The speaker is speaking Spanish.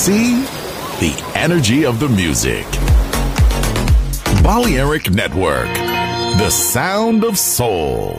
See the energy of the music. Balearic Network, the sound of soul.